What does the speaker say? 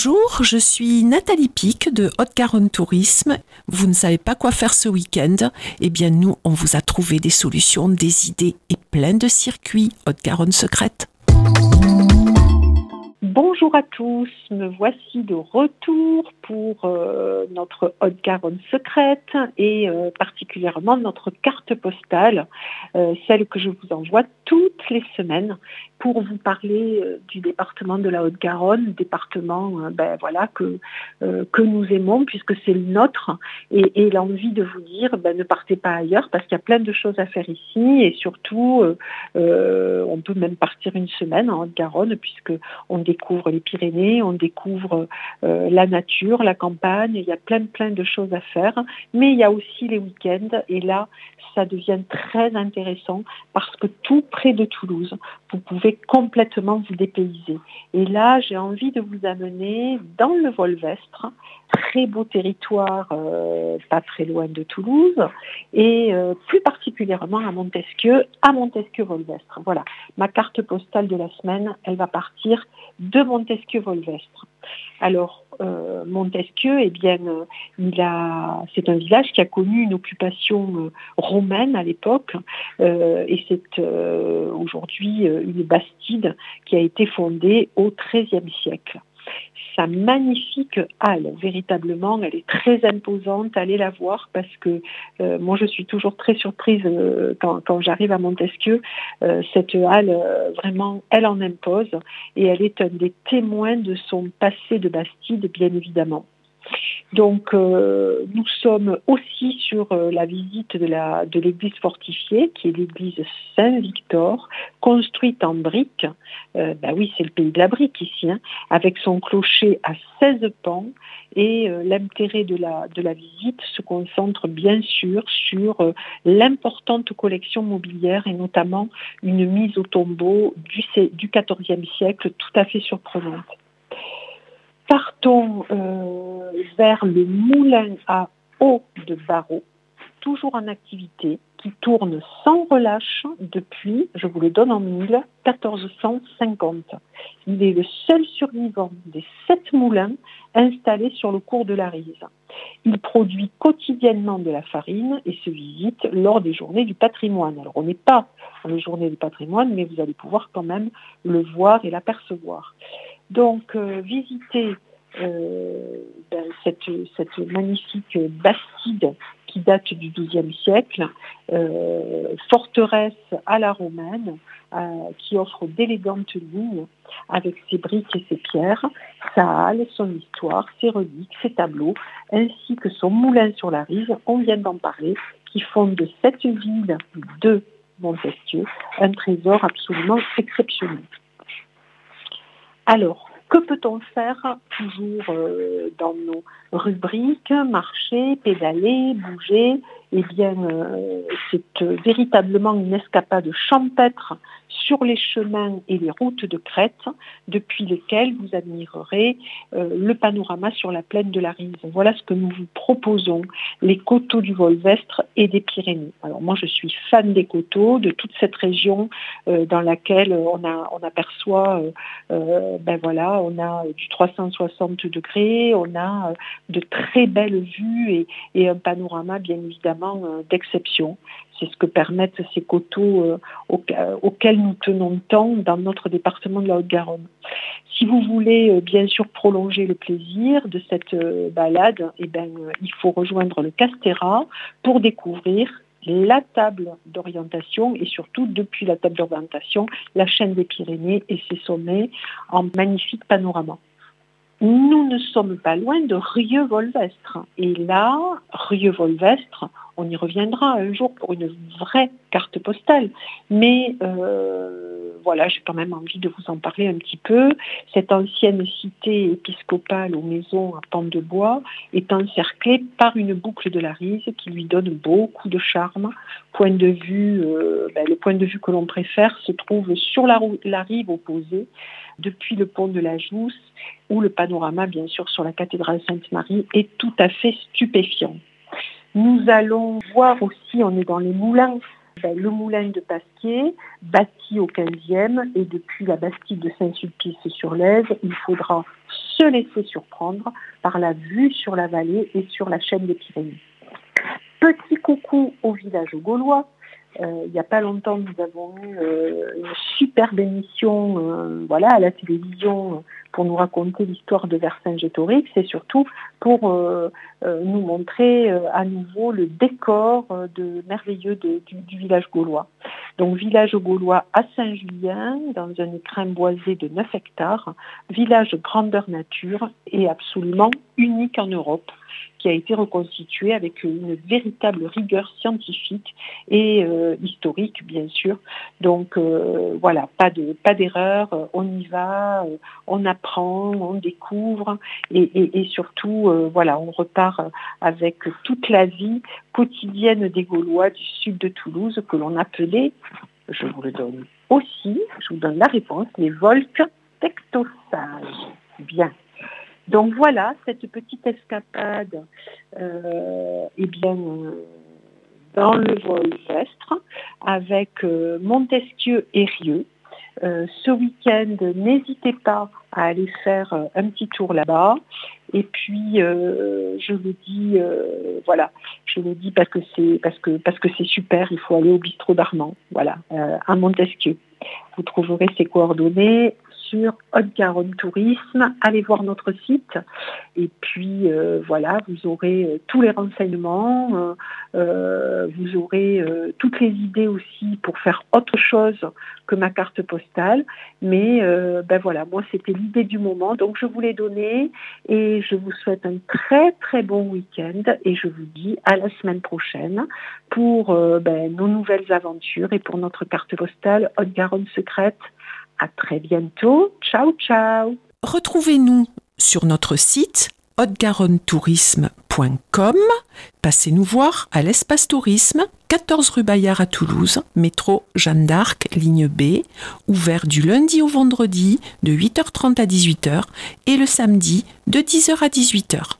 Bonjour, je suis Nathalie Pic de Haute-Garonne Tourisme. Vous ne savez pas quoi faire ce week-end? Eh bien nous, on vous a trouvé des solutions, des idées et plein de circuits Haute-Garonne secrète. Bonjour à tous, me voici de retour pour euh, notre Haute-Garonne secrète et euh, particulièrement notre carte postale, euh, celle que je vous envoie toutes les semaines pour vous parler du département de la Haute-Garonne, département ben, voilà, que, que nous aimons puisque c'est le nôtre. Et, l'envie de vous dire ben, ne partez pas ailleurs parce qu'il y a plein de choses à faire ici. Et surtout on peut même partir une semaine en Haute-Garonne puisque on découvre les Pyrénées, on découvre euh, la nature, la campagne, il y a plein plein de choses à faire, mais il y a aussi les week-ends. Et là ça devient très intéressant parce que tout près de Toulouse, vous pouvez complètement vous dépayser. Et là, j'ai envie de vous amener dans le Volvestre, très beau territoire, euh, pas très loin de Toulouse, et euh, plus particulièrement à Montesquieu, à Montesquieu-Volvestre. Voilà, ma carte postale de la semaine, elle va partir de Montesquieu-Volvestre. Alors, euh, Montesquieu, eh bien, euh, c'est un village qui a connu une occupation romaine à l'époque, et c'est aujourd'hui une bastide qui a été fondée au XIIIe siècle sa magnifique halle. Véritablement, elle est très imposante. Allez la voir parce que euh, moi, je suis toujours très surprise euh, quand, j'arrive à Montesquieu. Euh, cette halle, vraiment, elle en impose et elle est un des témoins de son passé de Bastide, bien évidemment. Donc euh, nous sommes aussi sur euh, la visite de, l'église fortifiée, qui est l'église Saint-Victor, construite en briques. Euh, bah oui, c'est le pays de la brique ici, hein, avec son clocher à 16 pans. Et l'intérêt de la, de la visite se concentre bien sûr sur l'importante collection mobilière et notamment une mise au tombeau du, du XIVe siècle tout à fait surprenante. Partons euh, vers le moulin à eau de Barreau, toujours en activité, qui tourne sans relâche depuis, je vous le donne en mille, 1450. Il est le seul survivant des sept moulins installés sur le cours de la Rise. Il produit quotidiennement de la farine et se visite lors des journées du patrimoine. Alors on n'est pas dans les journées du patrimoine, mais vous allez pouvoir quand même le voir et l'apercevoir. Donc, euh, visiter euh, ben, cette, magnifique bastide qui date du XIIe siècle, euh, forteresse à la romaine, qui offre d'élégantes lignes avec ses briques et ses pierres, sa halle, son histoire, ses reliques, ses tableaux, ainsi que son moulin sur la rive, on vient d'en parler, qui font de cette ville de Montesquieu un trésor absolument exceptionnel. Alors, que peut-on faire toujours euh, dans nos rubriques Marcher, pédaler, bouger? Eh bien, euh, c'est euh, véritablement une escapade champêtre sur les chemins et les routes de Crète, depuis lesquelles vous admirerez le panorama sur la plaine de la Rise. Voilà ce que nous vous proposons, les coteaux du Volvestre et des Pyrénées. Alors moi, je suis fan des coteaux, de toute cette région dans laquelle on, a, on aperçoit ben voilà, on a du 360 degrés, on a euh, de très belles vues et, un panorama bien évidemment euh, d'exception. C'est ce que permettent ces coteaux euh, auxquels nous tenons tant dans notre département de la Haute-Garonne. Si vous voulez bien sûr prolonger le plaisir de cette balade, eh ben, il faut rejoindre le Castéra pour découvrir la table d'orientation et surtout depuis la table d'orientation, la chaîne des Pyrénées et ses sommets en magnifique panorama. Nous ne sommes pas loin de Rieux-Volvestre. Et là, Rieux-Volvestre, on y reviendra un jour pour une vraie carte postale. Mais euh, voilà, j'ai quand même envie de vous en parler un petit peu. Cette ancienne cité épiscopale aux maisons à pente de bois est encerclée par une boucle de la Rise qui lui donne beaucoup de charme. Point de vue, euh, ben, le point de vue que l'on préfère se trouve sur la, la rive opposée, depuis le pont de la Jousse, où le panorama, bien sûr, sur la cathédrale Sainte-Marie est tout à fait stupéfiant. Nous allons voir aussi, on est dans les moulins, ben, le moulin de Pasquier, bâti au 15e, et depuis la bastide de Saint-Sulpice-sur-Lèze, il faudra se laisser surprendre par la vue sur la vallée et sur la chaîne des Pyrénées. Petit coucou au village gaulois. Euh, il n'y a pas longtemps, nous avons eu euh, une superbe émission euh, voilà, à la télévision pour nous raconter l'histoire de Vercingétorix et surtout pour nous montrer à nouveau le décor de, merveilleux du, village gaulois. Donc village gaulois à Saint-Julien, dans un écrin boisé de 9 hectares, village grandeur nature et absolument unique en Europe qui a été reconstitué avec une véritable rigueur scientifique et euh, historique, bien sûr. Donc euh, voilà, pas de pas d'erreur, on y va, euh, on apprend, on découvre et, surtout voilà, on repart avec toute la vie quotidienne des Gaulois du sud de Toulouse que l'on appelait, je vous le donne aussi, je vous donne la réponse, les volques textosages. Bien. Donc voilà, cette petite escapade euh, eh bien, dans le vol vestre avec euh, Montesquieu et Rieux. Euh, ce week-end, n'hésitez pas à aller faire un petit tour là-bas. Et puis, je vous dis, voilà, je vous dis parce que c'est parce que parce que c'est super. Il faut aller au bistrot d'Armand, voilà, à Montesquieu. Vous trouverez ses coordonnées sur Haute-Garonne Tourisme. Allez voir notre site. Et puis euh, voilà, vous aurez euh, tous les renseignements, euh, vous aurez toutes les idées aussi pour faire autre chose que ma carte postale. Mais ben voilà, moi c'était l'idée du moment, donc je vous l'ai donnée et je vous souhaite un très très bon week-end. Et je vous dis à la semaine prochaine pour ben, nos nouvelles aventures et pour notre carte postale Haute-Garonne secrète à très bientôt. Ciao, ciao. Retrouvez-nous sur notre site haute-garonne-tourisme.com. Passez nous voir à l'espace tourisme, 14 rue Bayard à Toulouse, métro Jeanne d'Arc, ligne B, ouvert du lundi au vendredi de 8h30 à 18h et le samedi de 10h à 18h.